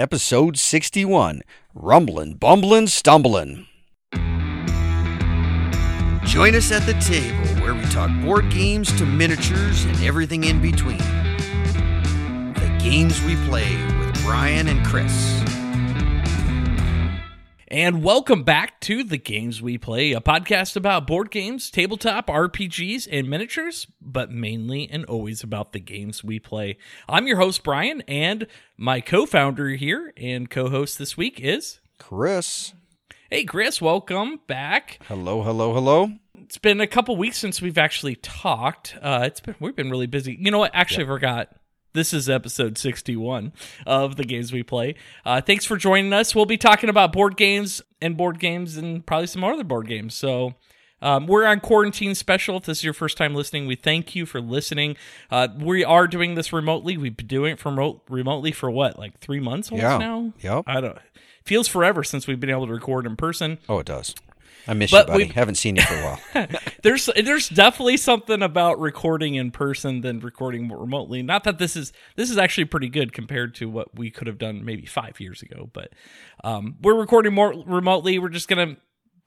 episode 61 Rumblin', Bumblin', Stumblin'. Join us at the table where we talk board games to miniatures and everything in between. The games we play with Bryan and Chris. And welcome back to The Games We Play, a podcast about board games, tabletop RPGs, and miniatures, but mainly and always about the games we play. I'm your host, Bryan, and my co founder here and co host this week is. Chris. Hey, Chris, welcome back. Hello, hello, hello. It's been a couple weeks since we've actually talked. Uh, it's been we've been really busy. You know what? Actually, I forgot. This is episode 61 of the games we play. Uh, thanks for joining us. We'll be talking about board games and board games and probably some other board games. So um, we're on quarantine special. If this is your first time listening, we thank you for listening. Uh, we are doing this remotely. We've been doing it from remote, remotely for what, like three months almost Yeah. now? Yep. I don't. Feels forever since we've been able to record in person. Oh, it does. I miss But you, buddy. we- Haven't seen you for a while. there's there's definitely something about recording in person than recording remotely. Not that this is this is actually pretty good compared to what we could have done maybe five years ago, but um, we're recording more remotely. We're just gonna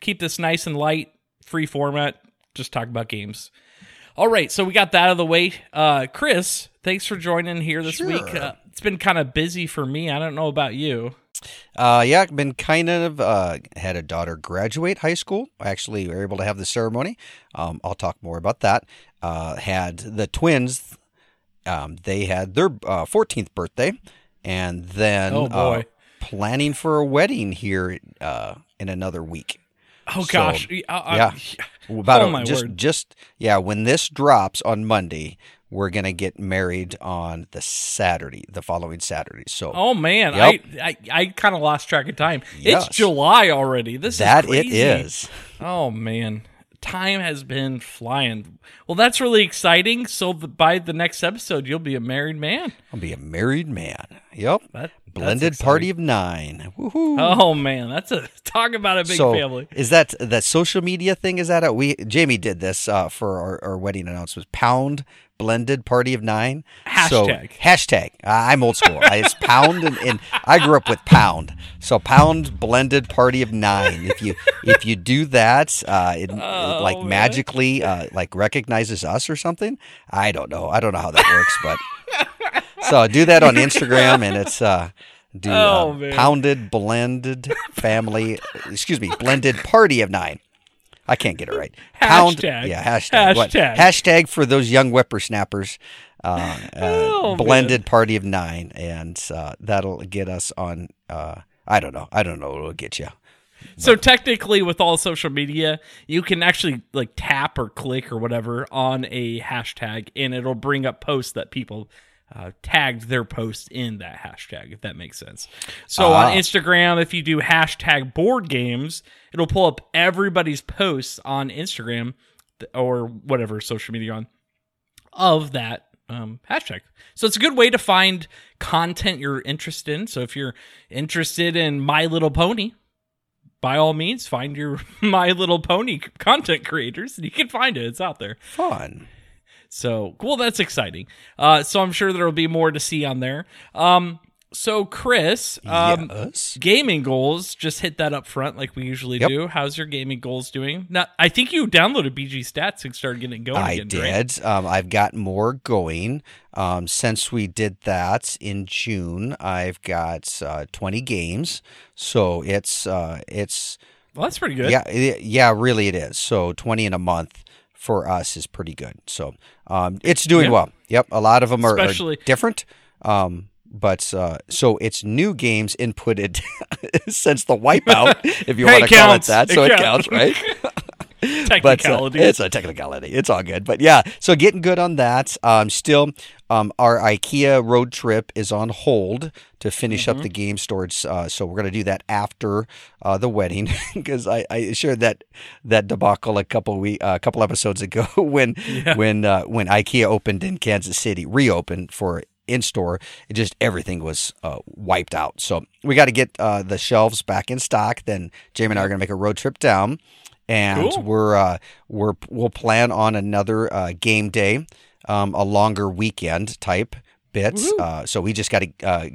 keep this nice and light, free format. Just talk about games. All right, so we got that out of the way. Uh, Chris, thanks for joining here this week. Uh, it's been kind of busy for me. I don't know about you. Uh, yeah, been kind of uh, had a daughter graduate high school. Actually, we were able to have the ceremony. Um, I'll talk more about that. Uh, had the twins. Um, they had their uh, 14th birthday, and then Oh. Uh, planning for a wedding here uh, in another week. Oh So, gosh, yeah. About Oh, a- just word. just yeah. When this drops on Monday, we're gonna get married on the Saturday, the following Saturday. So Oh man, Yep. I I, I kind of lost track of time. Yes. It's July already. This that is it crazy. is. Oh man, time has been flying. Well, that's really exciting. So the, by the next episode, you'll be a married man. I'll be a married man. Yep. That, Blended party of nine. Woohoo. Oh man, that's a talk about a big so family. is that that social media thing? Is that a, we Jamie did this uh, for our, our wedding announcement? Pound blended party of nine. So, Hashtag. hashtag. Uh, I'm old school. I- it's pound and, and I grew up with pound. So pound blended party of nine. If you if you do that, uh, it, it, like Oh, man. magically uh, like recognizes us or something. I don't know. I don't know how that works, but. So do that on Instagram, and it's uh, do Oh, uh, pounded blended family. excuse me, blended party of nine. I can't get it right. Pound, Hashtag. yeah, hashtag. What? Hashtag. Hashtag for those young whippersnappers. Uh, uh, Oh, blended party of nine, and uh, that'll get us on. Uh, I don't know. I don't know. It'll get you. So technically, with all social media, you can actually like tap or click or whatever on a hashtag, and it'll bring up posts that people uh, tagged their post in that hashtag. If that makes sense. So Ah. on Instagram, if you do hashtag board games, it'll pull up everybody's posts on Instagram or whatever social media on of that um, hashtag. So it's a good way to find content you're interested in. So if you're interested in My Little Pony, by all means, find your My Little Pony content creators, and you can find it. It's out there. Fun. So cool. That's exciting. Uh, so I'm sure there'll be more to see on there. Um, so Chris, um, yes. gaming goals. Just hit that up front like we usually Yep. do. How's your gaming goals doing? Now, I think you downloaded BG Stats and started getting going I again. right? did. Um, I've got more going. Um, since we did that in June, I've got uh, 20 games. So it's uh, it's Well, that's pretty good. yeah it, yeah really it is. So 20 in a month for us is pretty good. So um, it's doing Yeah. well. Yep, a lot of them are, are different. Um, but uh, so it's new games inputted since the wipeout, if you Hey, want to call it counts. that. It So it counts. counts, right? but uh, it's a technicality. It's all good. But yeah, so getting good on that. Um, still, um, our IKEA road trip is on hold to finish Mm-hmm. up the game storage. Uh, so we're gonna do that after uh, the wedding because I, I shared that that debacle a couple we a couple episodes ago when Yeah. when uh, when IKEA opened in Kansas City, reopened for in store, it just everything was uh, wiped out. So we got to get uh, the shelves back in stock. Then Jamie and I are going to make a road trip down, and Cool. we're uh, we're we'll plan on another uh, game day, um, a longer weekend type bits. Woohoo. Uh, so we just got to uh,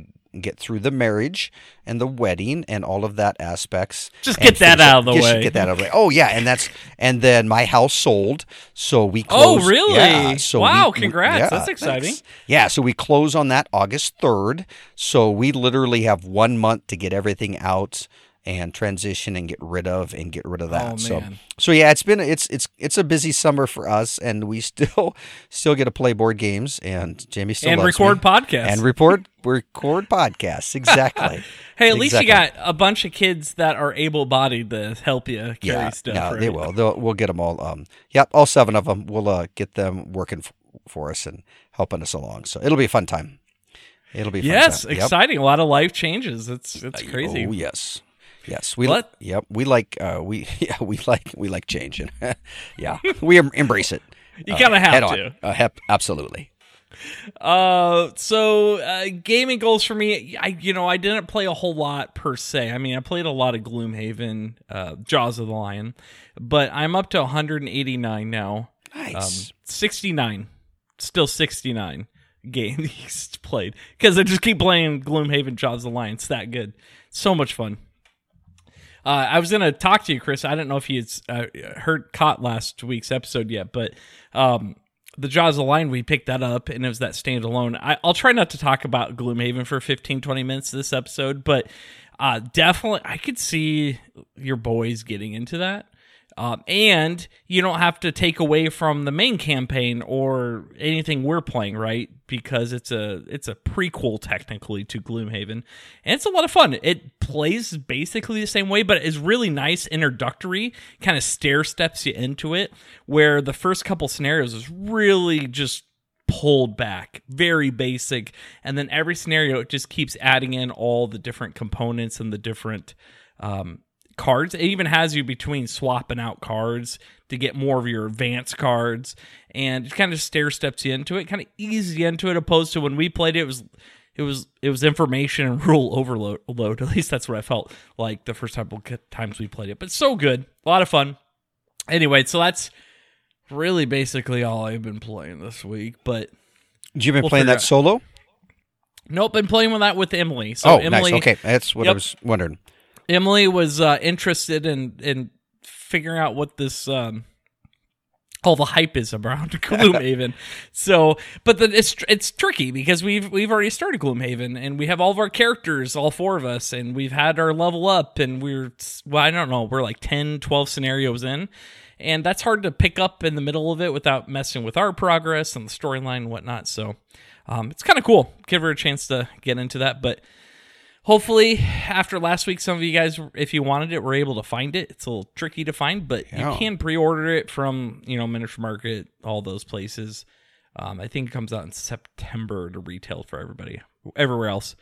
get through the marriage and the wedding and all of that aspects. Just get that out up- of the just way. Get that out of the way. Oh yeah, and that's and then my house sold, so we Oh, really? Yeah, so Wow, we- congrats. yeah, That's exciting. thanks. Yeah, so we close on that August third. So we literally have one month to get everything out and transition and get rid of and get rid of that. Oh, so so yeah, it's been it's it's it's a busy summer for us, and we still still get to play board games, and Jamie still and record me. podcasts. and report record podcasts exactly. hey, at least you got a bunch of kids that are able-bodied to help you carry yeah, stuff. no, right? they will. They'll, we'll get them all. Um, yep, all seven of them. We'll uh, get them working f- for us and helping us along. So it'll be a fun time. It'll be fun Yes. Yep. exciting. A lot of life changes. It's it's crazy. Oh yes, yes. We What? Yep. We like. Uh, we yeah. We like. We like changing. yeah. We em- embrace it. You uh, kinda have head on. to. Uh, hep, absolutely. Uh, so uh, gaming goals for me, I you know I didn't play a whole lot per se. I mean, I played a lot of Gloomhaven, uh, Jaws of the Lion, but I'm up to 189 now. Um, Nice. 69, still 69 games played because I just keep playing Gloomhaven, Jaws of the Lion. It's that good, so much fun. Uh, I was gonna talk to you, Chris. I don't know if you uh, heard caught last week's episode yet, but um, the Jaws of the Lion, we picked that up, and it was that standalone. I, I'll try not to talk about Gloomhaven for 15, 20 minutes this episode, but uh, definitely, I could see your boys getting into that. Um, and you don't have to take away from the main campaign or anything we're playing, right? Because it's a it's a prequel technically to Gloomhaven, and it's a lot of fun. It plays basically the same way, but it's really nice introductory, kind of stair steps you into it. Where the first couple scenarios is really just pulled back, very basic, and then every scenario it just keeps adding in all the different components and the different um, cards. It even has you between swapping out cards to get more of your advanced cards, and it kind of stair steps you into it, kind of eases you into it. Opposed to when we played it, it was it was it was information and rule overload. Load. At least that's what I felt like the first couple times we played it. But so good, a lot of fun. Anyway, so that's really basically all I've been playing this week. But you been We'll playing that out- solo? nope, been playing with that with Emily. So oh, Emily, nice. Okay, that's what I was wondering. Emily was uh, interested in in figuring out what this um, all the hype is around Gloomhaven. so, but the, it's it's tricky because we've we've already started Gloomhaven and we have all of our characters, all four of us, and we've had our level up, and we're well, I don't know, we're like 10, 12 scenarios in. And that's hard to pick up in the middle of it without messing with our progress and the storyline and whatnot. So, um, it's kind of cool. Give her a chance to get into that. But hopefully after last week some of you guys if you wanted it were able to find it. It's a little tricky to find but Yeah. you can pre-order it from you know miniature market all those places. Um, i think it comes out in september to retail for everybody everywhere else.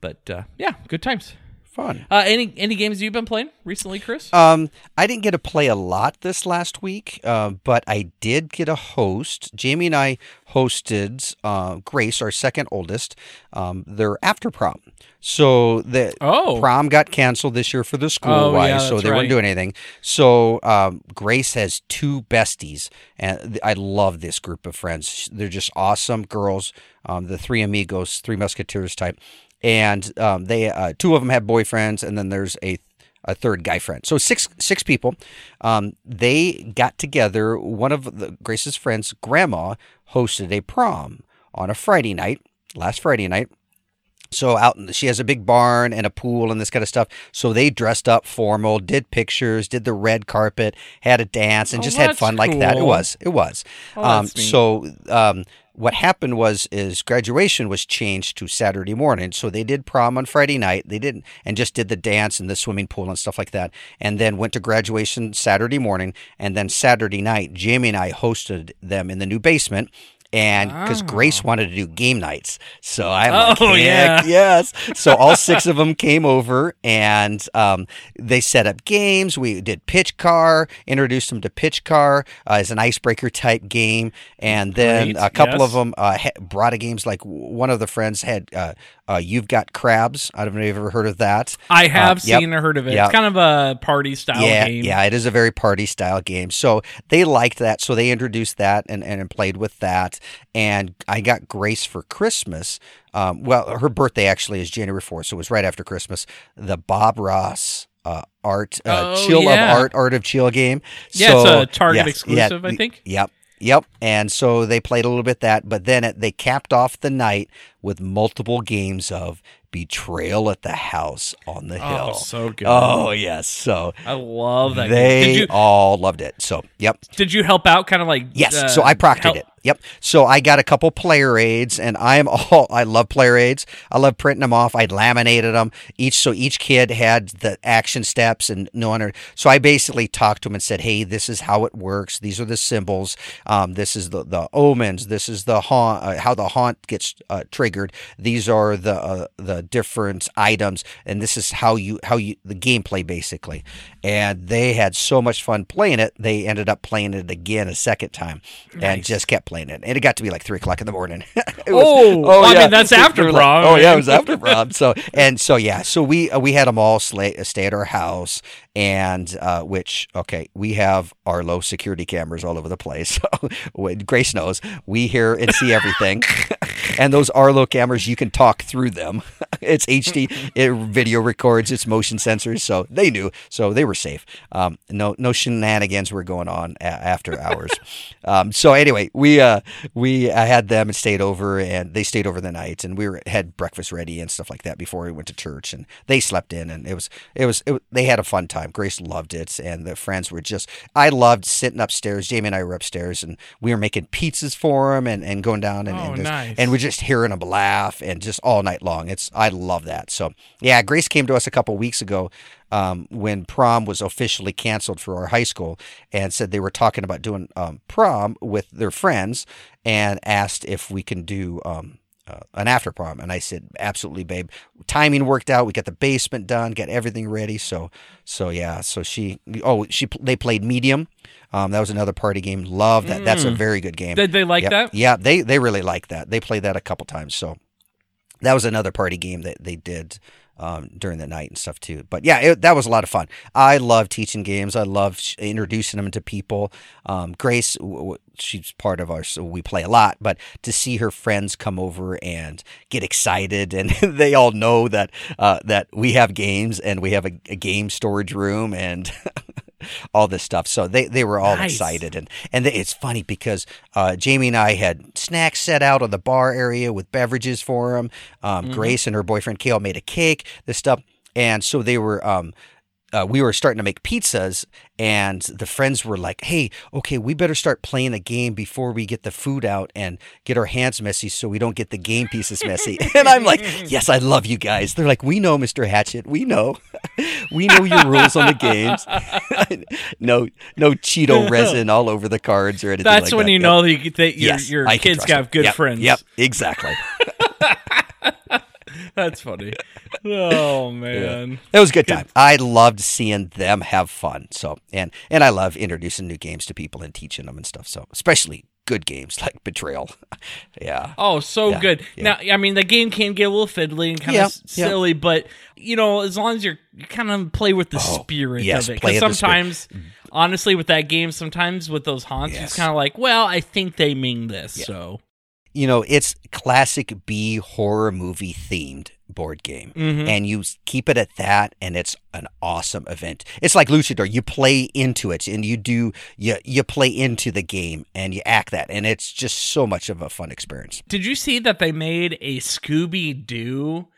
But uh, yeah good times Fun. uh, any any games you've been playing recently chris Um, I didn't get to play a lot this last week, uh, but I did get a host. Jamie and I hosted uh, Grace, our second oldest, um, their after prom. So the Oh. prom got canceled this year for the school Oh, wise, yeah, so they right. weren't doing anything. So um, Grace has two besties, and I love this group of friends. They're just awesome girls. Um, the three amigos, three musketeers type, and um, they uh, two of them have boyfriends, and then there's a a third guy friend. So six six people. Um, they got together. One of the Grace's friends' grandma hosted a prom on a Friday night, last Friday night. So out in the, she has a big barn and a pool and this kind of stuff. So they dressed up formal, did pictures, did the red carpet, had a dance, and Oh, just had fun like that. It was, it was. Oh, um, so um, what happened was is graduation was changed to Saturday morning. So they did prom on Friday night. They didn't and just did the dance and the swimming pool and stuff like that. And then went to graduation Saturday morning. And then Saturday night, Jamie and I hosted them in the new basement. And because Grace wanted to do game nights, so I'm Oh, "Heck yeah. yes. So all six of them came over and um, they set up games. We did pitch car, introduced them to pitch car uh, as an icebreaker type game, and then Great, a couple of them uh, ha- brought a games like one of the friends had. Uh, uh, You've got crabs. I don't know if you've ever heard of that. i have Uh, yep. seen or heard of it Yep. it's kind of a party style yeah, game yeah, it is a very party style game. So they liked that, so they introduced that and, and played with that. And I got Grace for Christmas. Um, well, her birthday actually is January fourth, so it was right after Christmas. The Bob Ross. Uh, art, uh, Oh, chill yeah. of art, art of chill game. Yeah, so, it's a Target yes, exclusive, I yeah, think. Yep. Yep. And so they played a little bit that, but then it, they capped off the night with multiple games of Betrayal at the House on the Hill. Oh, so good. Oh, yes. So I love that. they you all loved it. So, yep. did you help out? Kind of like Yes. uh, so I proctored help- it. Yep. So I got a couple player aids, and I'm all I love player aids. I love printing them off. I laminated them each, so each kid had the action steps and no one. So I basically talked to them and said, "Hey, this is how it works. These are the symbols. Um, this is the the omens. This is the haunt. Uh, how the haunt gets uh, triggered. These are the uh, the different items, and this is how you how you the gameplay basically." And they had so much fun playing it. They ended up playing it again a second time, and just kept playing it. And it got to be like three o'clock in the morning. It Oh, well, I mean, that's after were like, oh yeah, it was after prom. So and so yeah, so we uh, we had them all stay, stay at our house, and uh, which okay, we have our low security cameras all over the place. So Grace knows we hear and see everything, and those Arlo cameras you can talk through them. It's HD, it video records, it's motion sensors, so they knew, so they were safe. Um, no no shenanigans were going on a- after hours. um, so anyway, we uh, we I had them and stayed over, and they stayed over the night, and we were had breakfast ready and stuff like that before we went to church, and they slept in, and it was it was it, they had a fun time. Grace loved it, and the friends were just I loved sitting upstairs. Jamie and I were upstairs, and we were making pizzas for them, and, and going down and Oh, and, just- nice. and we're just hearing them laugh and just all night long. It's I love that. So yeah, Grace came to us a couple weeks ago um, when prom was officially canceled for our high school and said they were talking about doing um, prom with their friends and asked if we can do um, uh, an after prom. And I said, absolutely, babe. Timing worked out. We got the basement done, got everything ready. So, so yeah. So she, oh, she, they played medium. Um, that was another party game. Love that. That's a very good game. Did they like Yep. that? Yeah, they they really like that. They played that a couple times. So that was another party game that they did um, during the night and stuff too. But yeah, it, that was a lot of fun. I love teaching games. I love sh- introducing them to people. Um, Grace, w- w- she's part of our, so we play a lot. But to see her friends come over and get excited, and they all know that uh, that we have games and we have a, a game storage room and. all this stuff. So they, they were all Nice. excited, and and it's funny because uh, Jamie and I had snacks set out on the bar area with beverages for them. Um, Grace and her boyfriend Kale made a cake, this stuff, and so they were. Um, uh, we were starting to make pizzas, and the friends were like, "Hey, okay, we better start playing a game before we get the food out and get our hands messy, so we don't get the game pieces messy." and I'm like, "Yes, I love you guys." They're like, "We know, Mister Hatchet. We know, we know your rules on the games. no, no Cheeto resin all over the cards or anything." That's like when that. you Yep. know that, you, that your, Yes, your kids have good Yep, friends. Yep, exactly. That's funny. Oh man. It was a good time. I loved seeing them have fun. So and and I love introducing new games to people and teaching them and stuff. So especially good games like Betrayal. yeah. Oh, so Yeah, good. yeah. Now, I mean, the game can get a little fiddly and kind Yeah, of yeah. silly, but you know, as long as you're you kind of play with the Oh, spirit yes, of it, because with the spirit. sometimes, honestly, with that game, sometimes with those haunts, Yes. it's kind of like, well, I think they mean this, so You know, it's classic B horror movie themed board game. Mhm. And you keep it at that and it's an awesome event. It's like Luchador. You play into it and you do you you play into the game and you act that and it's just so much of a fun experience. Did you see that they made a Scooby Doo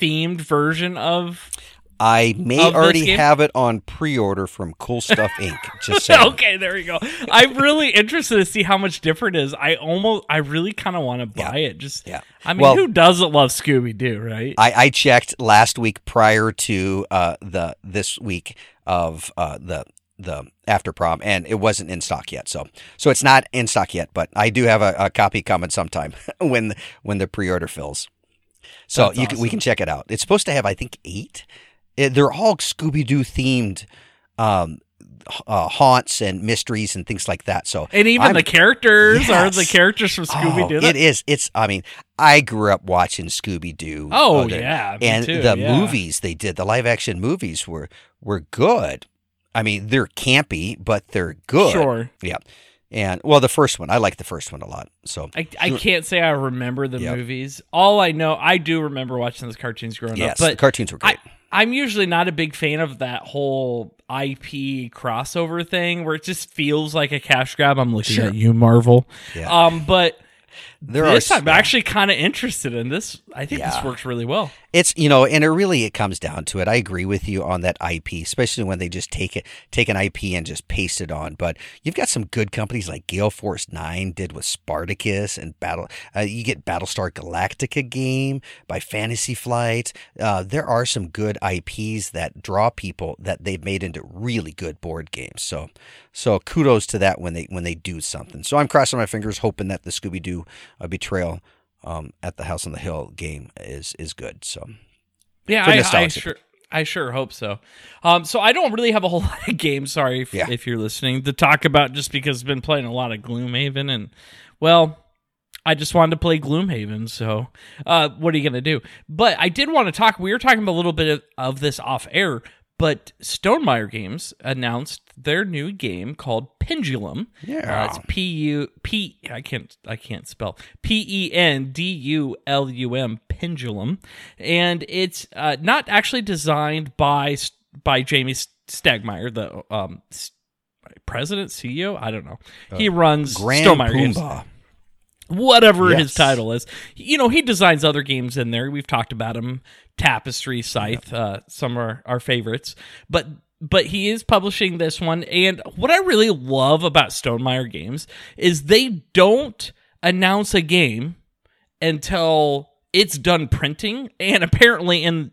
themed version of? I may Of already have it on pre-order from Cool Stuff Inc. Just saying. okay, there you go. I'm really interested to see how much different it is. I almost, I really kind of want to buy it. Just, Yeah. I mean, Well- who doesn't love Scooby Doo, right? I, I checked last week prior to uh, the this week of uh, the the after prom, and it wasn't in stock yet. So so it's not in stock yet, but I do have a, a copy coming sometime when when the pre order fills. So That's you can, we can check it out. It's supposed to have I think eight. Eh, they're all Scooby Doo themed. Um, uh, haunts and mysteries and things like that. So and even I'm- the characters are the characters from Scooby Doo. Oh, it is. It's. I mean, I grew up watching Scooby Doo. Oh, yeah, and too, the yeah. movies they did, the live action movies were were good. I mean, they're campy, but they're good. Sure. Yeah. And well, the first one, I like the first one a lot. So I, I can't say I remember the Yep. movies. All I know, I do remember watching those cartoons growing yes, up. the But cartoons were great. I, I'm usually not a big fan of that whole IP crossover thing where it just feels like a cash grab. I'm looking Sure. at you, Marvel. Yeah. Um, but there this are I'm yeah. actually kind of interested in this. I think this works really well. It's you know, and it really it comes down to it. I agree with you on that IP, especially when they just take it, take an IP and just paste it on. But you've got some good companies like Gale Force Nine did with Spartacus and Battle. Uh, you get Battlestar Galactica game by Fantasy Flight. Uh, there are some good IPs that draw people that they've made into really good board games. So, so kudos to that when they when they do something. So I'm crossing my fingers, hoping that the Scooby Doo uh, Betrayal um, at the House on the Hill game is is good. So. Yeah, I, I sure. I sure hope so. Um, so I don't really have a whole lot of games. Sorry if, Yeah. if you're listening to talk about, just because I've been playing a lot of Gloomhaven, and well, I just wanted to play Gloomhaven. So, uh, what are you gonna do? But I did want to talk. We were talking a little bit of, of this off air, but Stonemaier Games announced their new game called Pendulum. Yeah. Uh, it's P U P. I can't. I can't spell. P E N D U L U M. Pendulum, and it's uh, not actually designed by by Jamey Stegmaier, the um president, CEO. I don't know. he runs Uh, Grand Stonemaier Games Whatever his title is. You know, he designs other games in there. We've talked about him, Tapestry, Scythe, uh, some are our favorites. But but he is publishing this one, and what I really love about Stonemaier Games is they don't announce a game until it's done printing, and apparently in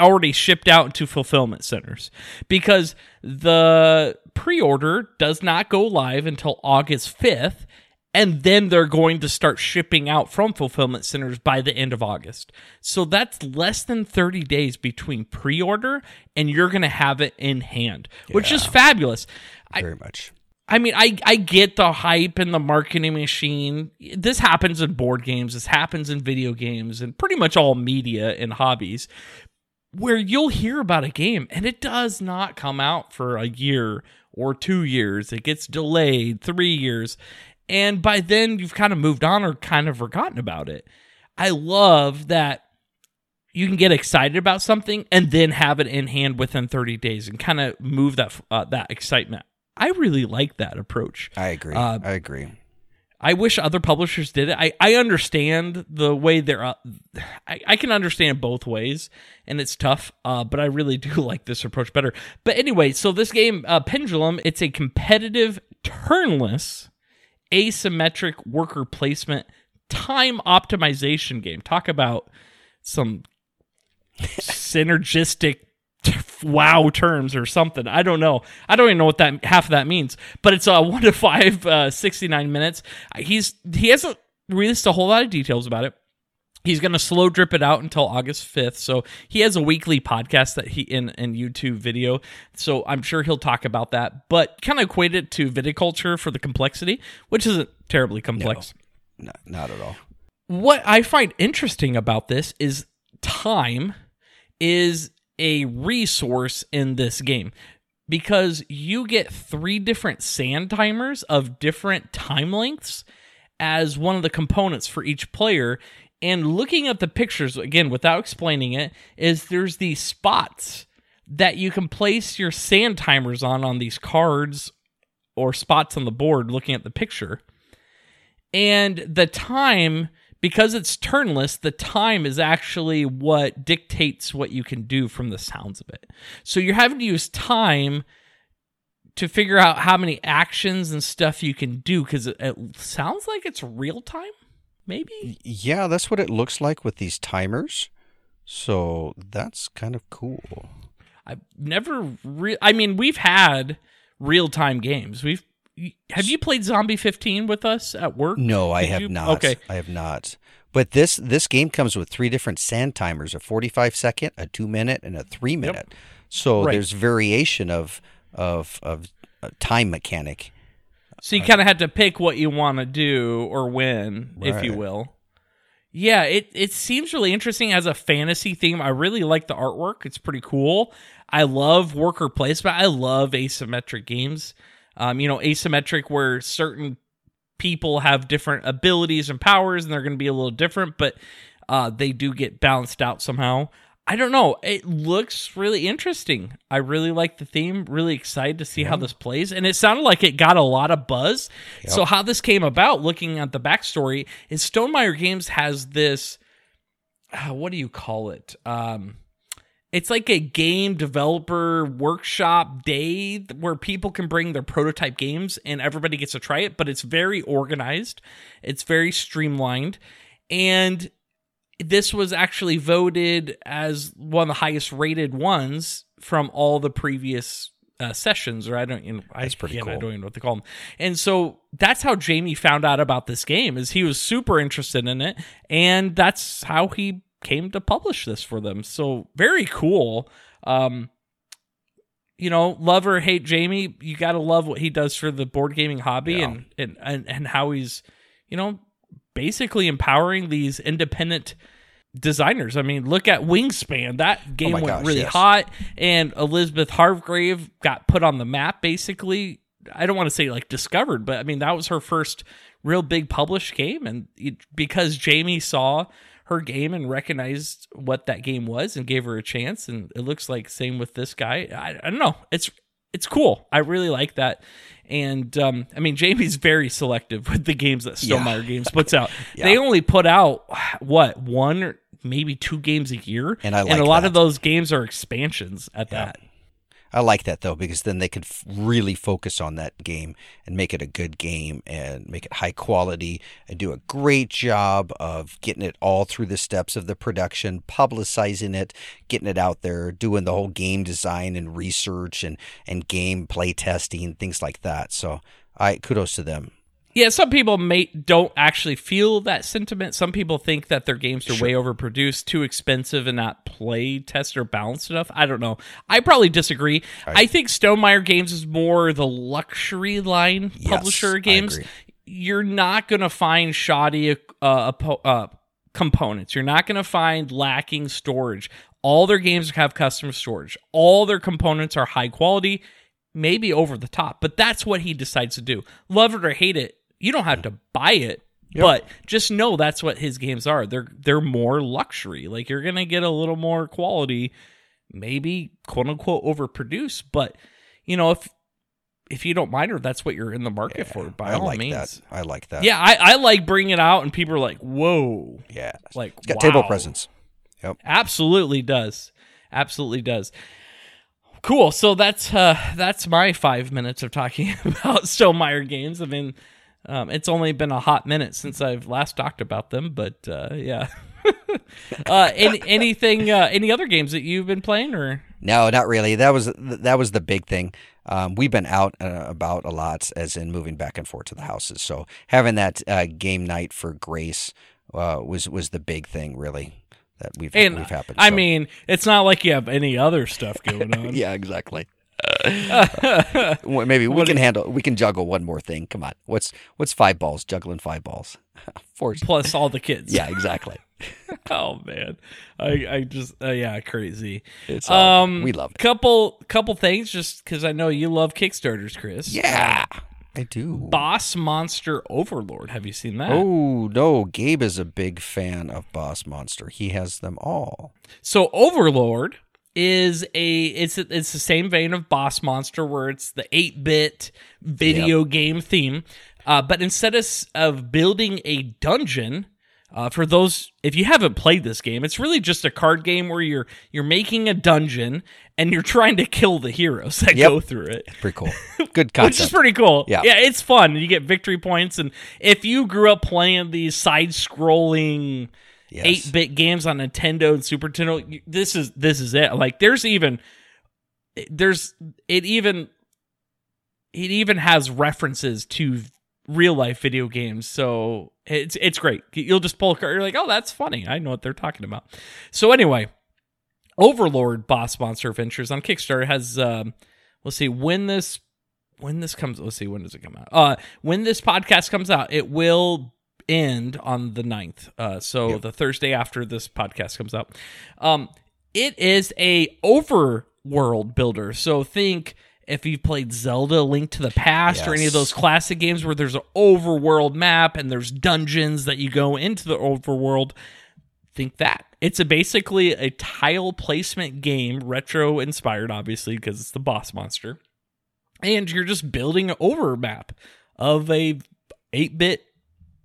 already shipped out to fulfillment centers because the pre-order does not go live until August 5th and then they're going to start shipping out from fulfillment centers by the end of August. So that's less than 30 days between pre-order and you're going to have it in hand, which is fabulous. I, Very much. I mean, I I get the hype and the marketing machine. This happens in board games. This happens in video games and pretty much all media and hobbies, where you'll hear about a game and it does not come out for a year or two years. It gets delayed three years, and by then you've kind of moved on or kind of forgotten about it. I love that you can get excited about something and then have it in hand within 30 days and kind of move that uh, that excitement. I really like that approach. I agree. Uh, I agree. I wish other publishers did it. I, I understand the way they're. Uh, I, I can understand both ways, and it's tough. Uh, but I really do like this approach better. But anyway, so this game, uh, Pendulum, it's a competitive, turnless, asymmetric worker placement time optimization game. Talk about some synergistic wow terms or something. I don't know. I don't even know what that half of that means. But it's uh, one to five, uh, 69 minutes. He's he hasn't released a whole lot of details about it. He's going to slow drip it out until August 5th. So he has a weekly podcast that he in in YouTube video. So I'm sure he'll talk about that, but kind of equate it to viticulture for the complexity, which isn't terribly complex No, not at all. what I find interesting about this is time is a resource in this game because you get three different sand timers of different time lengths as one of the components for each player. And looking at the pictures, again, without explaining it, is there's these spots that you can place your sand timers on on these cards or spots on the board looking at the picture. And the time, because it's turnless, the time is actually what dictates what you can do from the sounds of it. So you're having to use time to figure out how many actions and stuff you can do because it, it sounds like it's real time, maybe? Yeah, that's what it looks like with these timers. So that's kind of cool. I've never re- I mean, we've had real time games. We've have you played Zombie 15 with us at work? No, I Did have you- not. Okay. I have not. But this this game comes with three different sand timers: a forty-five second, a two-minute, and a three-minute. So Right. there's variation of of of uh, time mechanic. So you kind of had to pick what you want to do or when, if you will. Yeah, it it seems really interesting as a fantasy theme. I really like the artwork. It's pretty cool. I love worker placement. I love asymmetric games. um, you know, asymmetric where certain people have different abilities and powers and they're going to be a little different, but uh, they do get balanced out somehow. I don't know. It looks really interesting. I really like the theme. Really excited to see how this plays. And it sounded like it got a lot of buzz. So, how this came about, looking at the backstory, is Stonemaier Games has this. Uh, what do you call it? Um, it's like a game developer workshop day where people can bring their prototype games and everybody gets to try it, but it's very organized. It's very streamlined. And this was actually voted as one of the highest rated ones from all the previous uh, sessions, or I don't, you know, That's I, pretty again, I don't even know what they call them. And so that's how Jamey found out about this game. Is he was super interested in it, and that's how he came to publish this for them. So very cool. Um, you know, love or hate Jamey, you got to love what he does for the board gaming hobby Yeah. and, and and and how he's, you know, basically empowering these independent designers. I mean, look at Wingspan. That game Oh went gosh, really yes. hot, and Elizabeth Hargrave got put on the map. Basically, I don't want to say like discovered, but I mean that was her first real big published game, and it, because Jamey saw her game and recognized what that game was and gave her a chance, and it looks like same with this guy. I, I don't know. It's it's cool. I really like that. And um, I mean, Jamey's very selective with the games that Yeah. Stonemaier Games puts out. Yeah. They only put out what one or maybe two games a year, And I like and a lot that. of those games are expansions at that. I like that though because then they could f- really focus on that game and make it a good game and make it high quality and do a great job of getting it all through the steps of the production, publicizing it, getting it out there, doing the whole game design and research and and game play testing things like that. So I kudos to them. Yeah, some people may don't actually feel that sentiment. Some people think that their games are Sure. way overproduced, too expensive, and not play test or balanced enough. I don't know. I probably disagree. I, think Stonemaier Games is more the luxury line Yes, publisher I games. You're not going to find shoddy uh, uh, components. You're not going to find lacking storage. All their games have custom storage. All their components are high quality, maybe over the top, but that's what he decides to do. Love it or hate it, you don't have to buy it. But just know that's what his games are. They're they're more luxury. Like you're gonna get a little more quality, maybe quote unquote overproduced. But you know if if you don't mind or that's what you're in the market for, by I all like means. that. I like that. Yeah, I, I like bringing it out and people are like, "Whoa!" Yeah. Like It's got table wow. presence. Yep. Absolutely does. Absolutely does. Cool. So that's uh that's my five minutes of talking about Stonemaier games. I mean, um, it's only been a hot minute since I've last talked about them, but uh, yeah. uh, any, anything? Uh, any other games that you've been playing, or No, not really. That was that was the big thing. Um, we've been out uh, about a lot, as in moving back and forth to the houses. So having that uh, game night for Grace uh, was was the big thing, really, that we've and we've happened. I So- mean, it's not like you have any other stuff going on. yeah, exactly. Well, Maybe we can handle. We can juggle one more thing. Come on, what's what's five balls? Juggling five balls. Four. Plus all the kids. Yeah, exactly. Oh man, I I just uh, yeah crazy. It's all, Um, we love it. Couple couple things, just because I know you love Kickstarters, Chris. Yeah, I do. Boss Monster Overlord. Have you seen that? Oh no, Gabe is a big fan of Boss Monster. He has them all. So Overlord is a it's it's the same vein of Boss Monster, where it's the eight bit video game theme, uh, but instead of, of building a dungeon. Uh, for those, if you haven't played this game, it's really just a card game where you're you're making a dungeon and you're trying to kill the heroes that Yep. go through it. Pretty cool. Good which is pretty cool. Yeah. yeah, it's fun. You get victory points, and if you grew up playing these side-scrolling Yes. eight-bit games on Nintendo and Super Nintendo, this is this is it. Like, there's even there's it even it even has references to real life video games. So it's it's great. You'll just pull a card. You're like, oh, that's funny. I know what they're talking about. So anyway, Overlord Boss Monster Adventures on Kickstarter has um, let's see when this when this comes let's see when does it come out uh when this podcast comes out it will end on the 9th uh so Yep. the thursday after this podcast comes out um it is a overworld builder so think if you've played Zelda Link to the Past or any of those classic games where there's an overworld map and there's dungeons that you go into the overworld, think that. It's a basically a tile placement game, retro inspired obviously because it's the boss monster. And you're just building an over map of a 8-bit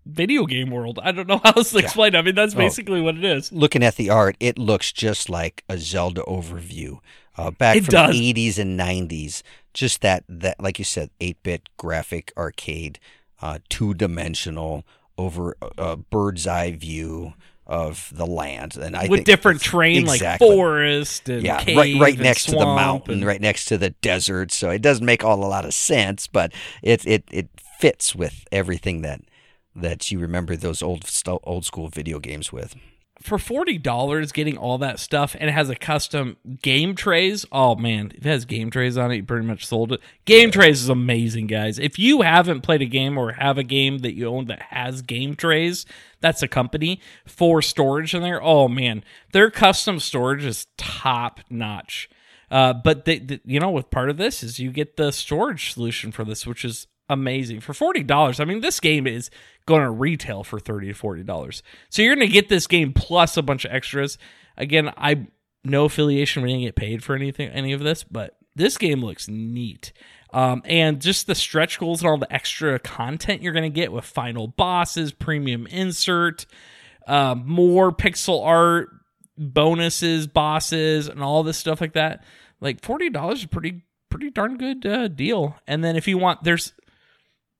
video game world. I don't know how else to explain. it. I mean, that's Oh. basically what it is. Looking at the art, it looks just like a Zelda overview. Uh, back It from does. the 80s and 90s, just that that like you said, 8-bit graphic arcade, uh, two-dimensional over a bird's eye view of the land, and I With different terrain exactly. like forest and yeah, cave right, right next to the mountain, and- right next to the desert. So it doesn't make all a lot of sense, but it it it fits with everything that that you remember those old old school video games with. for forty dollars, getting all that stuff and it has a custom game trays. Oh man, if it has game trays on it, you pretty much sold it. Game trays is amazing, guys. If you haven't played a game or have a game that you own that has game trays, that's a company for storage in there. Oh man, their custom storage is top notch. Uh, but they, the, you know, with part of this is you get the storage solution for this, which is amazing for forty dollars. I mean, this game is going to retail for thirty to forty dollars. So you're going to get this game plus a bunch of extras. Again, I no affiliation. We didn't get paid for anything, any of this, but this game looks neat. Um, and just the stretch goals and all the extra content you're going to get with final bosses, premium insert, uh, more pixel art, bonuses, bosses, and all this stuff like that. Like forty dollars is pretty pretty darn good uh, deal. And then if you want, there's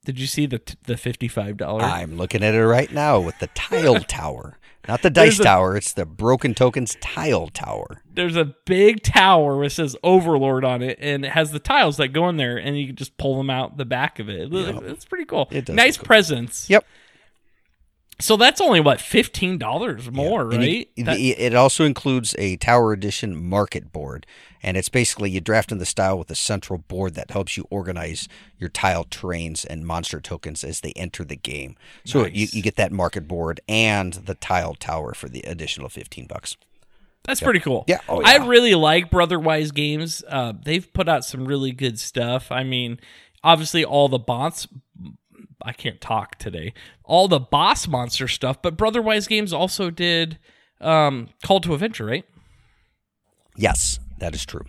did you see the the fifty five dollar? I'm looking at it right now with the tile tower, not the dice a- tower. It's the Broken Tokens tile tower. There's a big tower which says Overlord on it, and it has the tiles that go in there, and you can just pull them out the back of it. Yep. It's pretty cool. It does nice cool. presents. Yep. So that's only what fifteen dollars more, you- right? That- it also includes a Tower Edition market board, and it's basically you draft in the style with a central board that helps you organize your tile terrains and monster tokens as they enter the game. So you, Nice. you get that market board and the tile tower for the additional fifteen bucks. That's pretty cool. Yeah. Oh, I really like Brotherwise Games. Uh, they've put out some really good stuff. I mean, obviously all the bots. I can't talk today. All the boss monster stuff, but Brotherwise Games also did um, Call to Adventure, right? Yes, that is true.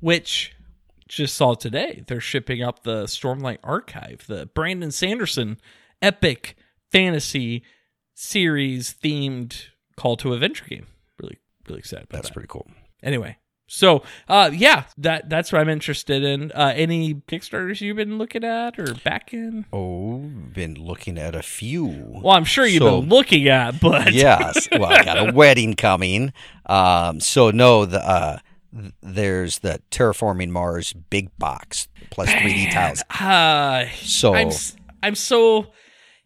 Which just saw today. They're shipping up the Stormlight Archive, the Brandon Sanderson epic fantasy series themed Call to Adventure game. Really, really excited about That's that. pretty cool. anyway so uh yeah that that's what i'm interested in uh any kickstarters you've been looking at or backing Oh, been looking at a few. well i'm sure you've So- been looking at but yes. Well, I got a wedding coming. Um, so no, the uh, there's the terraforming Mars big box plus 3D tiles. uh So i'm i'm so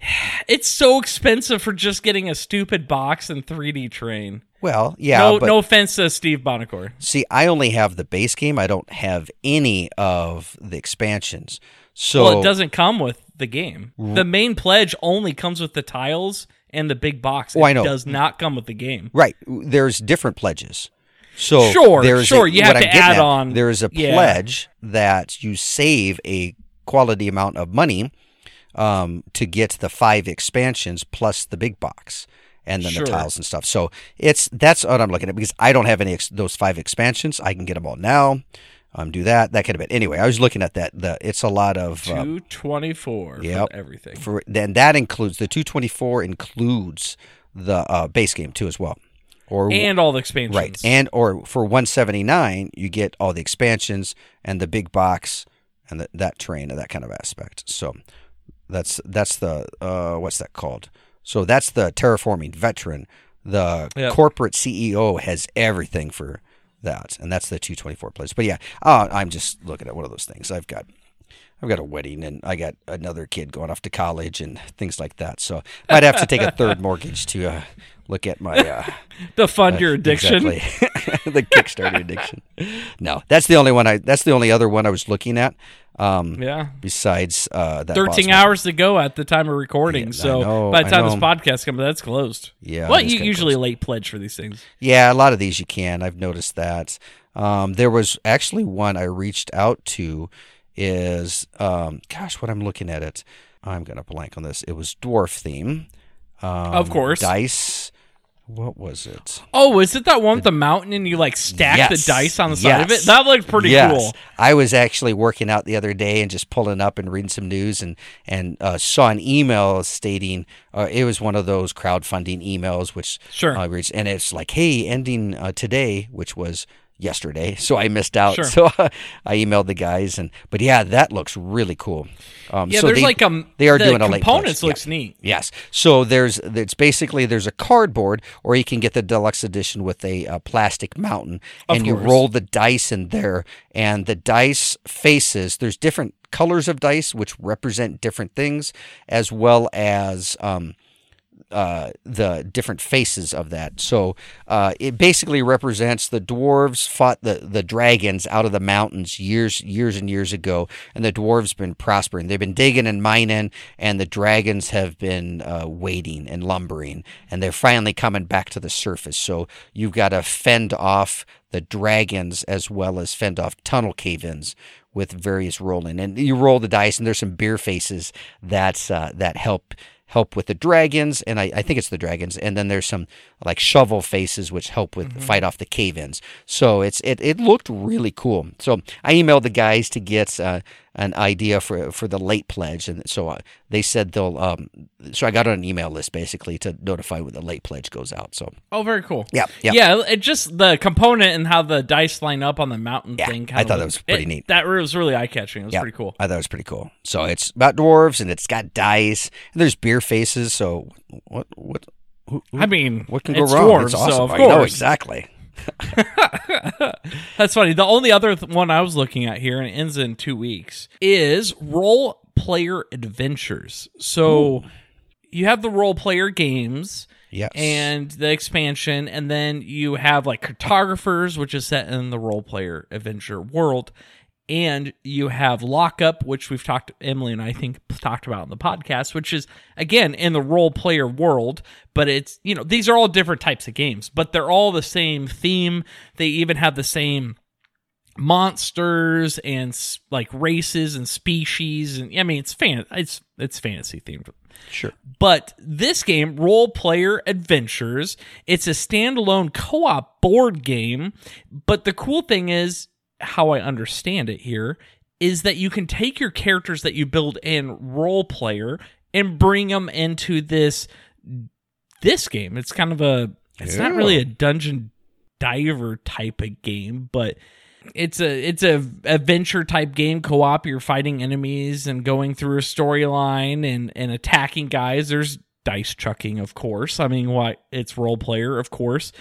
it's so expensive for just getting a stupid box and 3d terrain well, yeah, no but no offense to steve Buonocore. see, I only have the base game. I don't have any of the expansions. So well it doesn't come with the game the main pledge only comes with the tiles and the big box Oh, it I know. does not come with the game Right. There's different pledges. So Sure, there's sure, A, you have I'm to add at, on- There is a yeah. pledge that you save a quality amount of money um, to get the five expansions plus the big box and then Sure. the tiles and stuff. So it's that's what I'm looking at because I don't have any ex- those five expansions. I can get them all now. Um, do that that kind of it. Anyway, I was looking at that. The it's a lot of uh, 224 Yep. for everything. for then that includes the 224 includes the uh, base game too as well. Or and all the expansions. Right. And or for 179, you get all the expansions and the big box and the, that terrain and that kind of aspect. So that's that's the uh what's that called? So that's the terraforming veteran. The Yep. corporate CEO has everything for that, and that's the 224 place. But yeah, uh, I'm just looking at one of those things. I've got I've got a wedding and I got another kid going off to college and things like that. So I might have to take a third mortgage to uh, look at my uh, To fund your addiction. exactly. the Kickstarter addiction. No, that's the only one. I that's the only other one I was looking at. Um, Yeah. Besides uh, that 13 hours to go at the time of recording. Yeah, so know, by the time this podcast comes, that's closed. Yeah, Well, you usually close. late pledge for these things. Yeah, a lot of these you can. I've noticed that. Um, there was actually one I reached out to. Is um, gosh, what I'm looking at it. I'm gonna blank on this. It was dwarf theme. Um, Of course. dice. What was it? Oh, is it that one with the mountain and you like stack Yes. the dice on the side of it? That looked pretty yes. cool. I was actually working out the other day and just pulling up and reading some news and and uh, saw an email stating uh, it was one of those crowdfunding emails which Sure. I reached and it's like hey ending uh, today which was yesterday so I missed out Sure. so I emailed the guys and but yeah that looks really cool. Um, Yeah, so there's they- like um they are the doing a late components looks Yeah. neat. Yes. So there's it's basically there's a cardboard, or you can get the deluxe edition with a, uh plastic mountain, Of and you roll the dice in there, and the dice faces. There's different colors of dice which represent different things, as well as um, uh, the different faces of that. So uh, it basically represents the dwarves fought the, the dragons out of the mountains years years and years ago, and the dwarves been prospering. They've been digging and mining, and the dragons have been uh, waiting and lumbering, and they're finally coming back to the surface. So you've got to fend off the dragons as well as fend off tunnel cave-ins with various rolling. And you roll the dice, and there's some beer faces that uh, that help help with the dragons, and I, I think it's the dragons. And then there's some like shovel faces which help with fight off the cave-ins. So it's it, it looked really cool. So I emailed the guys to get uh, an idea for for the late pledge, and so uh, they said they'll. Um, so I got on an email list basically to notify when the late pledge goes out. So Oh, very cool. yeah, yeah. Yeah, it just the component and how the dice line up on the mountain Yeah, thing. I thought that was pretty it- neat. That was really eye catching. It was Yeah, pretty cool. I thought it was pretty cool. So it's about dwarves and it's got dice and there's beer faces. So what what who, who- I mean, what can go wrong? dwarves, it's awesome. so I know exactly. That's funny. The only other th- one I was looking at here, and it ends in two weeks, is Roll Player adventures. So you have the Roll Player games Yes. and the expansion, and then you have like cartographers, which is set in the Roll Player adventure world. And you have lockup, which we've talked, Emily and I think talked about in the podcast, which is again in the Roll Player world, but it's, you know, these are all different types of games, but they're all the same theme. They even have the same monsters and like races and species. And I mean, it's fan, it's, it's fantasy themed. sure. But this game, Roll Player Adventures, it's a standalone co op board game. But the cool thing is, how I understand it here, is that you can take your characters that you build in Roll Player and bring them into this this game. It's kind of a it's not really a dungeon diver type of game, but it's a it's a adventure type game. Co-op you're fighting enemies and going through a storyline and and attacking guys. There's dice chucking of course. I mean why it's Roll Player of course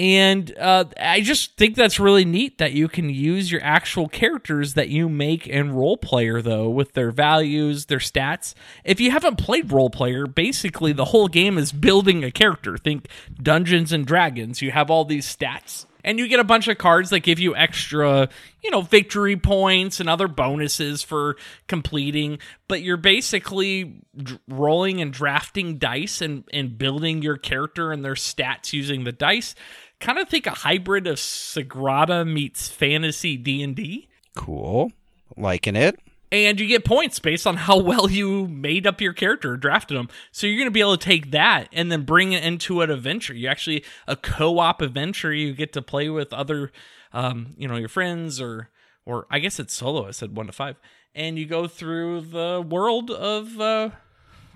and uh, I just think that's really neat that you can use your actual characters that you make in Roll Player, though, with their values, their stats. If you haven't played Roll Player, basically the whole game is building a character. Think Dungeons and Dragons. You have all these stats. And you get a bunch of cards that give you extra, you know, victory points and other bonuses for completing. But you're basically d- rolling and drafting dice and, and building your character and their stats using the dice kind of think a hybrid of Sagrada meets fantasy D&D Cool. Liking it. and you get points based on how well you made up your character drafted them. So you're going to be able to take that and then bring it into an adventure. You actually a co-op adventure. You get to play with other, um, you know, your friends or or I guess it's solo. I said one to five, and you go through the world of uh,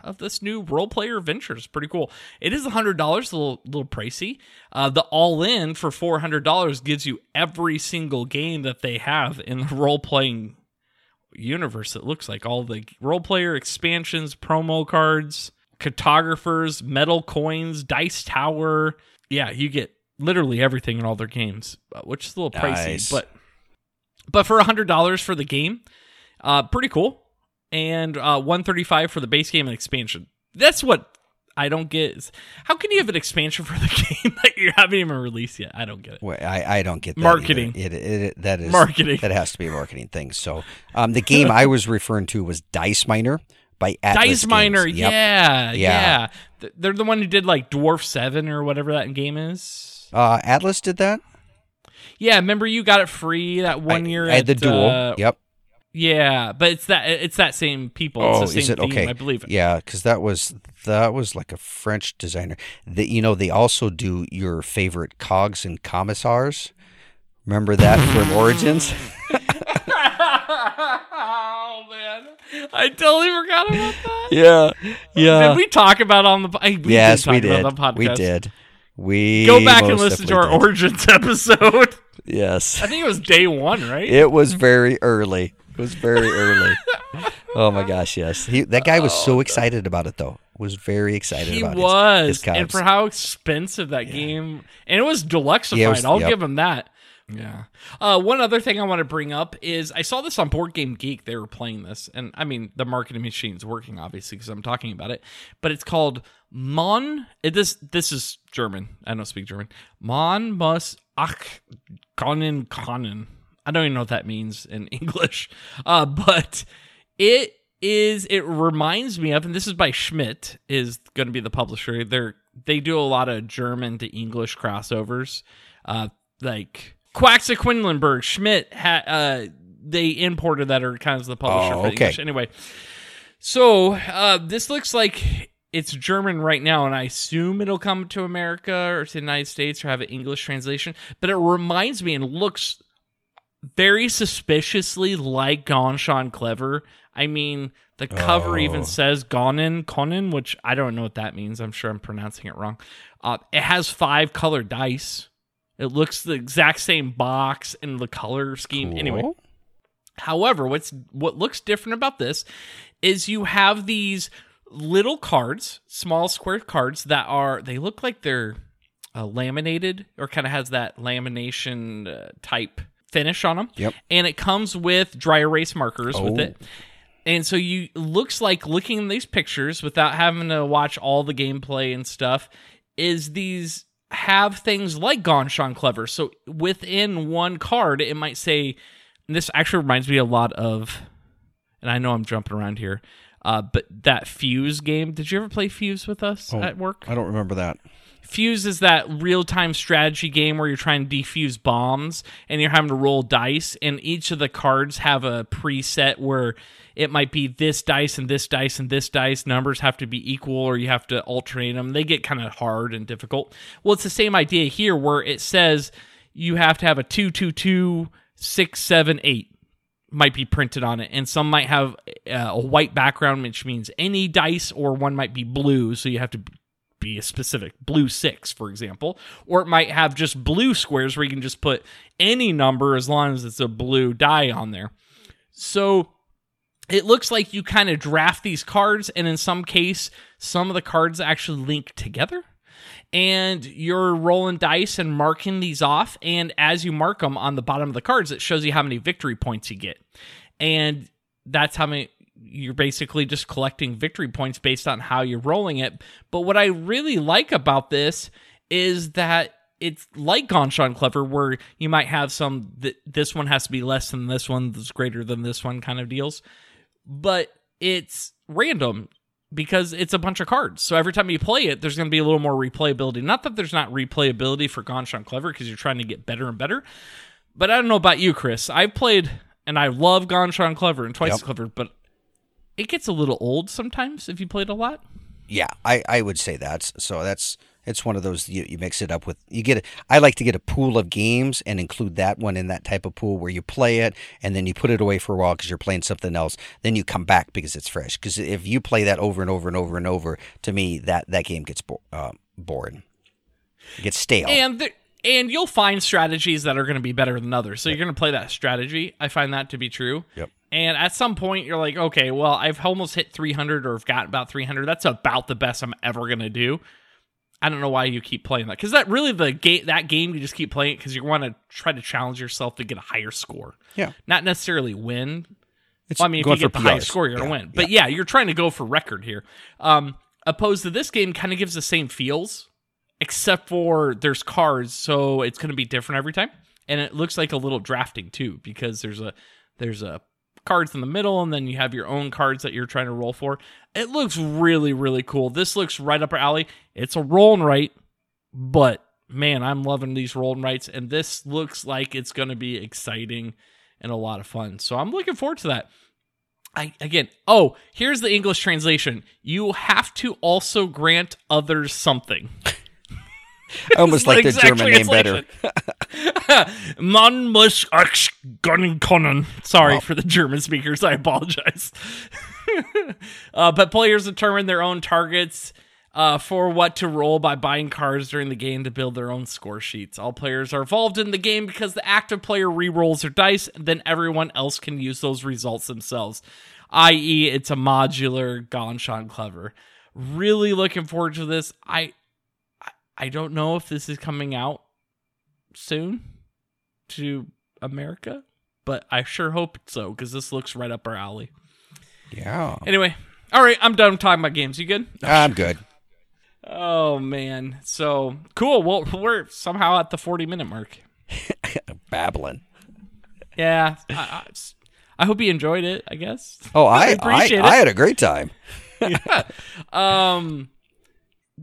of this new Roll Player adventure. It's pretty cool. It is hundred dollars, a little little pricey. Uh, the all in for four hundred dollars gives you every single game that they have in the role playing universe. It looks like all the Roll Player expansions, promo cards, cartographers, metal coins, dice tower. Yeah, you get literally everything in all their games, uh, which is a little pricey, Nice. but but for hundred dollars for the game. Uh, pretty cool. And uh, 135 for the base game and expansion. That's what I don't get. How can you have an expansion for the game that you haven't even released yet? I don't get it. Well, I, I don't get that Marketing. It, it, it that is Marketing. That has to be a marketing thing. So, um, the game I was referring to was Dice Miner by Atlas Dice Miner, Yep. yeah, yeah, Yeah. They're the one who did like Dwarf Seven or whatever that game is. Uh, Atlas did that. Yeah, remember you got it free that one I, year. I had the duel. uh, yep. Yeah, but it's that it's that same people. Oh, it's the is it theme, okay? I believe. It. Yeah, because that was that was like a French designer. That you know they also do your favorite cogs and commissars. Remember that from Origins? oh man, I totally forgot about that. Yeah, yeah. Did we talk about on the? po- We yes, did talk we did. About the podcast. We did. We Go back and listen to our did. Origins episode. Yes, I think it was day one, right? it was very early. It was very early. Oh my gosh, yes. He, that guy was so excited about it though. Was very excited Oh, he about his- was, his, and for how expensive that game, and it was deluxeified. Yeah, it was- I'll yep. give him that. Yeah. Uh, one other thing I want to bring up is I saw this on Board Game Geek. They were playing this, and I mean the marketing machine's working obviously because I'm talking about it. But it's called Mon. It, this this is German. I don't speak German. Mon muss ach konnen konnen. I don't even know what that means in English. Uh, but it is. It reminds me of, and this is by Schmidt. Is going to be the publisher. They're they do a lot of German to English crossovers. Uh, like Quacks of Quedlinburg, Schmidt had uh they imported that or kind of the publisher Oh, for okay. English. Anyway. So uh this looks like it's German right now, and I assume it'll come to America or to the United States or have an English translation. But it reminds me and looks very suspiciously like Ganz Schön Clever. I mean, the cover Oh. even says gönnen können, which I don't know what that means. I'm sure I'm pronouncing it wrong. Uh, it has five colored dice. It looks the exact same box and the color scheme. Anyway, However, what's what looks different about this is you have these little cards, small square cards that are they look like they're uh, laminated or kind of has that lamination uh, type finish on them. Yep. And it comes with dry erase markers with Oh. it. And so you looks like looking at these pictures without having to watch all the gameplay and stuff is these have things like Ganz Schön Clever. So within one card, it might say, and this actually reminds me a lot of, and I know I'm jumping around here, uh, but that Fuse game. Did you ever play Fuse with us Oh. at work? I don't remember that. Fuse is that real time strategy game where you're trying to defuse bombs and you're having to roll dice, and each of the cards have a preset where it might be this dice and this dice and this dice. Numbers have to be equal or you have to alternate them. They get kind of hard and difficult. Well, it's the same idea here where it says you have to have a two, two, two, six, seven, eight might be printed on it, and some might have uh, a white background, which means any dice, or one might be blue, so you have to be a specific blue six, for example, or it might have just blue squares where you can just put any number as long as it's a blue die on there. So it looks like you kind of draft these cards, and in some case, some of the cards actually link together. And you're rolling dice and marking these off. And as you mark them on the bottom of the cards, it shows you how many victory points you get. And that's how many you're basically just collecting victory points based on how you're rolling it. But what I really like about this is that it's like Ganz Schön Clever, where you might have some th- this one has to be less than this one, that's greater than this one kind of deals. But it's random because it's a bunch of cards. So every time you play it, there's going to be a little more replayability. Not that there's not replayability for Ganz Schön Clever because you're trying to get better and better. But I don't know about you, Chris. I've played and I love Ganz Schön Clever and Twice Yep. Clever, but it gets a little old sometimes if you played a lot. Yeah, I, I would say that. so. That's it's one of those you, you mix it up with. You get. A, I like to get a pool of games and include that one in that type of pool where you play it and then you put it away for a while because you're playing something else. Then you come back because it's fresh. Because if you play that over and over and over and over, to me that that game gets bo- uh, boring. It gets stale. And there, and you'll find strategies that are going to be better than others. So you're going to play that strategy. I find that to be true. Yep. And at some point, you're like, okay, well, I've almost hit 300 or I've got about 300. That's about the best I'm ever going to do. I don't know why you keep playing that because that really the game that game you just keep playing because you want to try to challenge yourself to get a higher score, yeah. not necessarily win. It's Well, I mean, if you get the highest PRs. score, you're gonna Yeah, win. But yeah. you're trying to go for record here. Um, opposed to this game, kind of gives the same feels, except for there's cards, so it's gonna be different every time, and it looks like a little drafting too because there's a there's a cards in the middle, and then you have your own cards that you're trying to roll for. It looks really really cool. This looks right up our alley. It's a roll and write, but man, I'm loving these roll and writes, and this looks like it's gonna be exciting and a lot of fun. So I'm looking forward to that. I again, oh, here's the English translation. You have to also grant others something. I almost like the Exact German name better. Man muss ach gönnen können. Sorry Wow. for the German speakers. I apologize. uh, but players determine their own targets uh, for what to roll by buying cards during the game to build their own score sheets. All players are involved in the game because the active player re-rolls their dice, and then everyone else can use those results themselves. I.e., it's a modular Ganz Schön Clever. Really looking forward to this. I, I don't know if this is coming out soon to America, but I sure hope so because this looks right up our alley. Yeah. Anyway, all right, I'm done talking about games. You good? I'm good. Oh man, so cool. Well, we're somehow at the 40 minute mark. Babbling. Yeah, I, I, I hope you enjoyed it. I guess. Oh, I I, appreciate I, had a great time. um,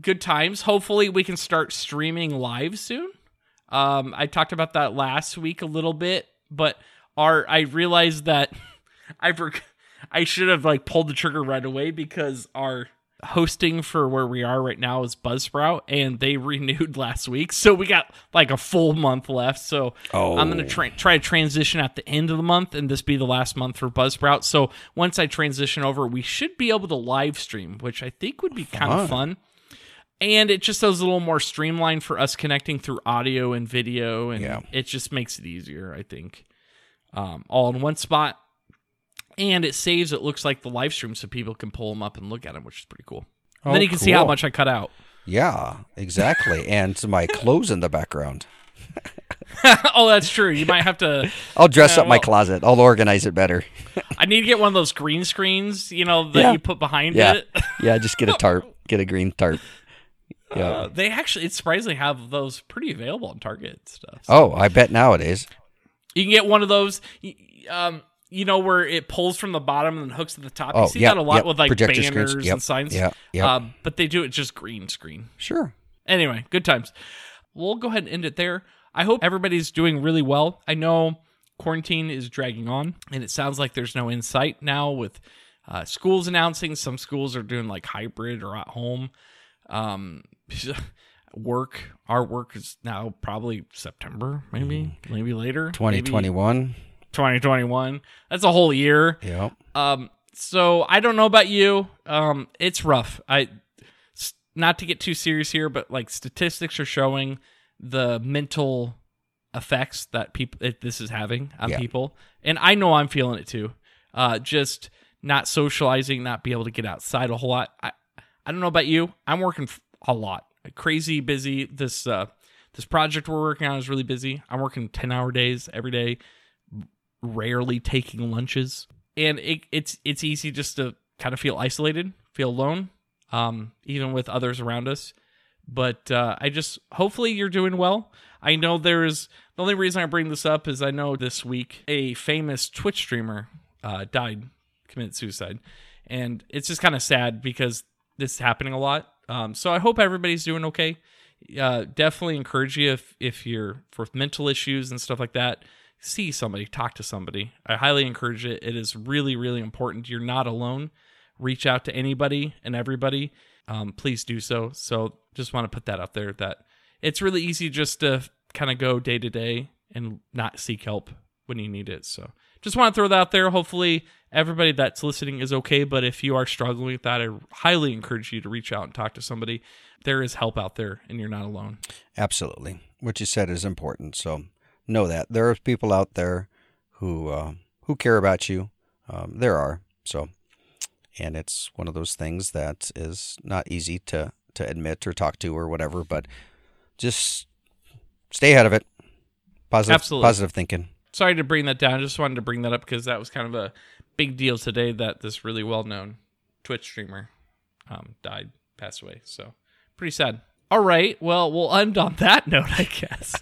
good times. Hopefully, we can start streaming live soon. Um, I talked about that last week a little bit, but our I realized that I I should have like pulled the trigger right away because our hosting for where we are right now is Buzzsprout, and they renewed last week, so we got like a full month left. So Oh. I'm gonna tra- try to transition at the end of the month, and this be the last month for Buzzsprout. So once I transition over, we should be able to live stream, which I think would be kind of fun. And it just does a little more streamlined for us connecting through audio and video, and Yeah. it just makes it easier. I think, um, all in one spot, and it saves. It looks like the live stream, so people can pull them up and look at them, which is pretty cool. And Oh, then you can see how much I cut out. Yeah, exactly. and my clothes in the background. oh, that's true. You might have to. I'll dress Yeah, up my closet. I'll organize it better. I need to get one of those green screens, you know, that Yeah. you put behind Yeah. it. Yeah, just get a tarp. Get a green tarp. Yeah. Uh, they actually, it's surprisingly have those pretty available on Target stuff. oh, I bet nowadays. You can get one of those, um, you know, where it pulls from the bottom and then hooks to the top. Oh, you see yep, that a lot yep. with like Projector banners screens. Yep, and signs. Yeah. yep. Um, but they do it just green screen. Sure. Anyway, good times. We'll go ahead and end it there. I hope everybody's doing really well. I know quarantine is dragging on, and it sounds like there's no insight now with uh, schools announcing. Some schools are doing like hybrid or at home. Um, work, our work is now probably September, maybe, maybe later. maybe 2021. 2021. That's a whole year. Yep. Um, so I don't know about you. Um, it's rough. i not to get too serious here, but like statistics are showing the mental effects that people this is having on Yeah. people, and I know I'm feeling it too. Uh, just not socializing, not be able to get outside a whole lot. I I don't know about you. I'm working a lot, crazy busy. This uh, this project we're working on is really busy. I'm working ten hour days every day rarely taking lunches. And it, it's it's easy just to kind of feel isolated feel alone um even with others around us. But uh i just hopefully you're doing well. I know there's the only reason i bring this up is i know this week a famous twitch streamer uh died committed suicide. And it's just kind of sad because this is happening a lot um so i hope everybody's doing okay uh definitely encourage you if if you're for mental issues and stuff like that see somebody, talk to somebody. I highly encourage it. It is really, really important. You're not alone. Reach out to anybody and everybody. Um, please do so. So just want to put that out there that it's really easy just to kind of go day to day and not seek help when you need it. So just want to throw that out there. Hopefully everybody that's listening is okay. But if you are struggling with that, I highly encourage you to reach out and talk to somebody. There is help out there and you're not alone. Absolutely. What you said is important. So know that there are people out there who uh, who care about you. Um, there are so, and it's one of those things that is not easy to to admit or talk to or whatever. But just stay ahead of it. Positive, Absolutely. positive thinking. Sorry to bring that down. I just wanted to bring that up because that was kind of a big deal today that this really well known Twitch streamer um, died, passed away. So pretty sad. All right. Well, we'll end on that note, I guess.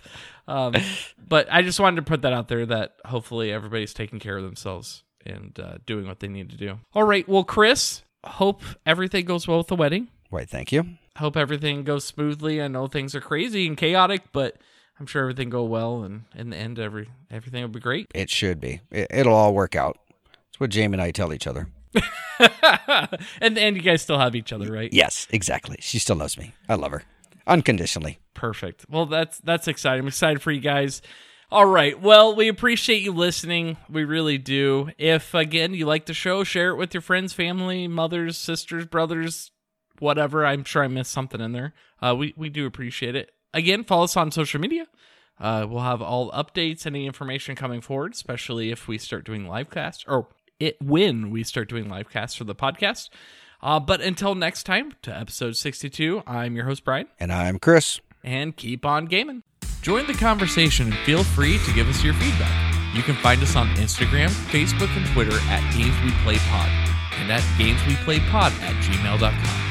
Um, but I just wanted to put that out there that hopefully everybody's taking care of themselves and uh, doing what they need to do. All right. Well, Chris, hope everything goes well with the wedding. Right. Thank you. Hope everything goes smoothly. I know things are crazy and chaotic, but I'm sure everything go well, and in the end, every everything will be great. It should be. It, it'll all work out. That's what Jamie and I tell each other. and and you guys still have each other, right? Yes, exactly. She still loves me. I love her unconditionally. Perfect. Well, that's that's exciting. I'm excited for you guys. All right. Well, we appreciate you listening. We really do. If again you like the show, share it with your friends, family, mothers, sisters, brothers, whatever. I'm sure I missed something in there. Uh, we we do appreciate it. Again, follow us on social media. Uh, we'll have all updates, any information coming forward, especially if we start doing live casts or it when we start doing live casts for the podcast. Uh, but until next time, to episode 62, I'm your host, Bryan. And I'm Chris. And keep on gaming. Join the conversation and feel free to give us your feedback. You can find us on Instagram, Facebook, and Twitter at Games We Play Pod and at GamesWePlayPod at gmail.com.